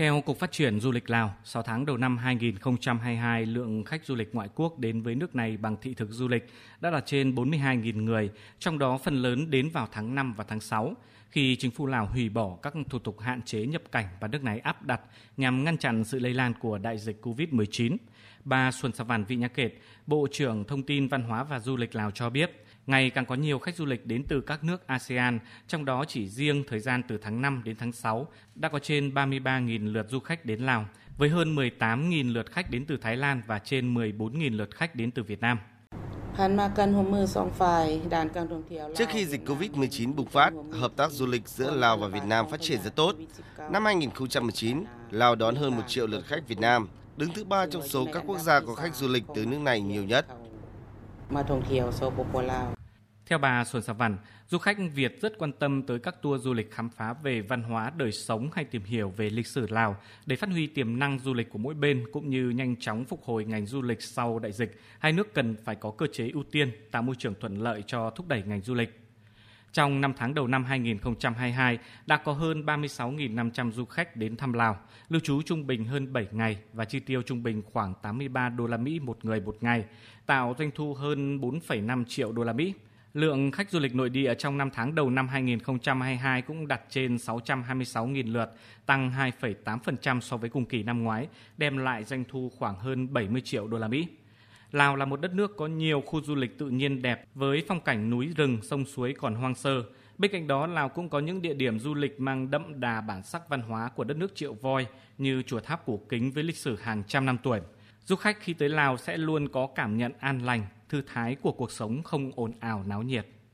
Theo Cục Phát triển Du lịch Lào, 6 tháng đầu năm 2022, lượng khách du lịch ngoại quốc đến với nước này bằng thị thực du lịch đã là trên 42.000 người, trong đó phần lớn đến vào tháng 5 và tháng 6, khi chính phủ Lào hủy bỏ các thủ tục hạn chế nhập cảnh và nước này áp đặt nhằm ngăn chặn sự lây lan của đại dịch COVID-19. Bà Xuân Savan Vị Nhã Kệt, Bộ trưởng Thông tin Văn hóa và Du lịch Lào cho biết, ngày càng có nhiều khách du lịch đến từ các nước ASEAN, trong đó chỉ riêng thời gian từ tháng 5 đến tháng 6 đã có trên 33.000 lượt du khách đến Lào, với hơn 18.000 lượt khách đến từ Thái Lan và trên 14.000 lượt khách đến từ Việt Nam. Trước khi dịch COVID-19 bùng phát, hợp tác du lịch giữa Lào và Việt Nam phát triển rất tốt. Năm 2019, Lào đón hơn 1 triệu lượt khách Việt Nam, đứng thứ ba trong số các quốc gia có khách du lịch từ nước này nhiều nhất. Theo bà Xuân Sa Văn, du khách Việt rất quan tâm tới các tour du lịch khám phá về văn hóa, đời sống hay tìm hiểu về lịch sử Lào để phát huy tiềm năng du lịch của mỗi bên cũng như nhanh chóng phục hồi ngành du lịch sau đại dịch. Hai nước cần phải có cơ chế ưu tiên, tạo môi trường thuận lợi cho thúc đẩy ngành du lịch. Trong 5 tháng đầu năm 2022, đã có hơn 36.500 du khách đến thăm Lào, lưu trú trung bình hơn 7 ngày và chi tiêu trung bình khoảng 83 đô la Mỹ một người một ngày, tạo doanh thu hơn 4,5 triệu đô la Mỹ. Lượng khách du lịch nội địa trong 5 tháng đầu năm 2022 cũng đạt trên 626.000 lượt, tăng 2,8% so với cùng kỳ năm ngoái, đem lại doanh thu khoảng hơn 70 triệu đô la Mỹ. Lào là một đất nước có nhiều khu du lịch tự nhiên đẹp với phong cảnh núi rừng, sông suối còn hoang sơ. Bên cạnh đó, Lào cũng có những địa điểm du lịch mang đậm đà bản sắc văn hóa của đất nước Triệu Voi như chùa tháp cổ kính với lịch sử hàng trăm năm tuổi. Du khách khi tới Lào sẽ luôn có cảm nhận an lành, thư thái của cuộc sống không ồn ào náo nhiệt.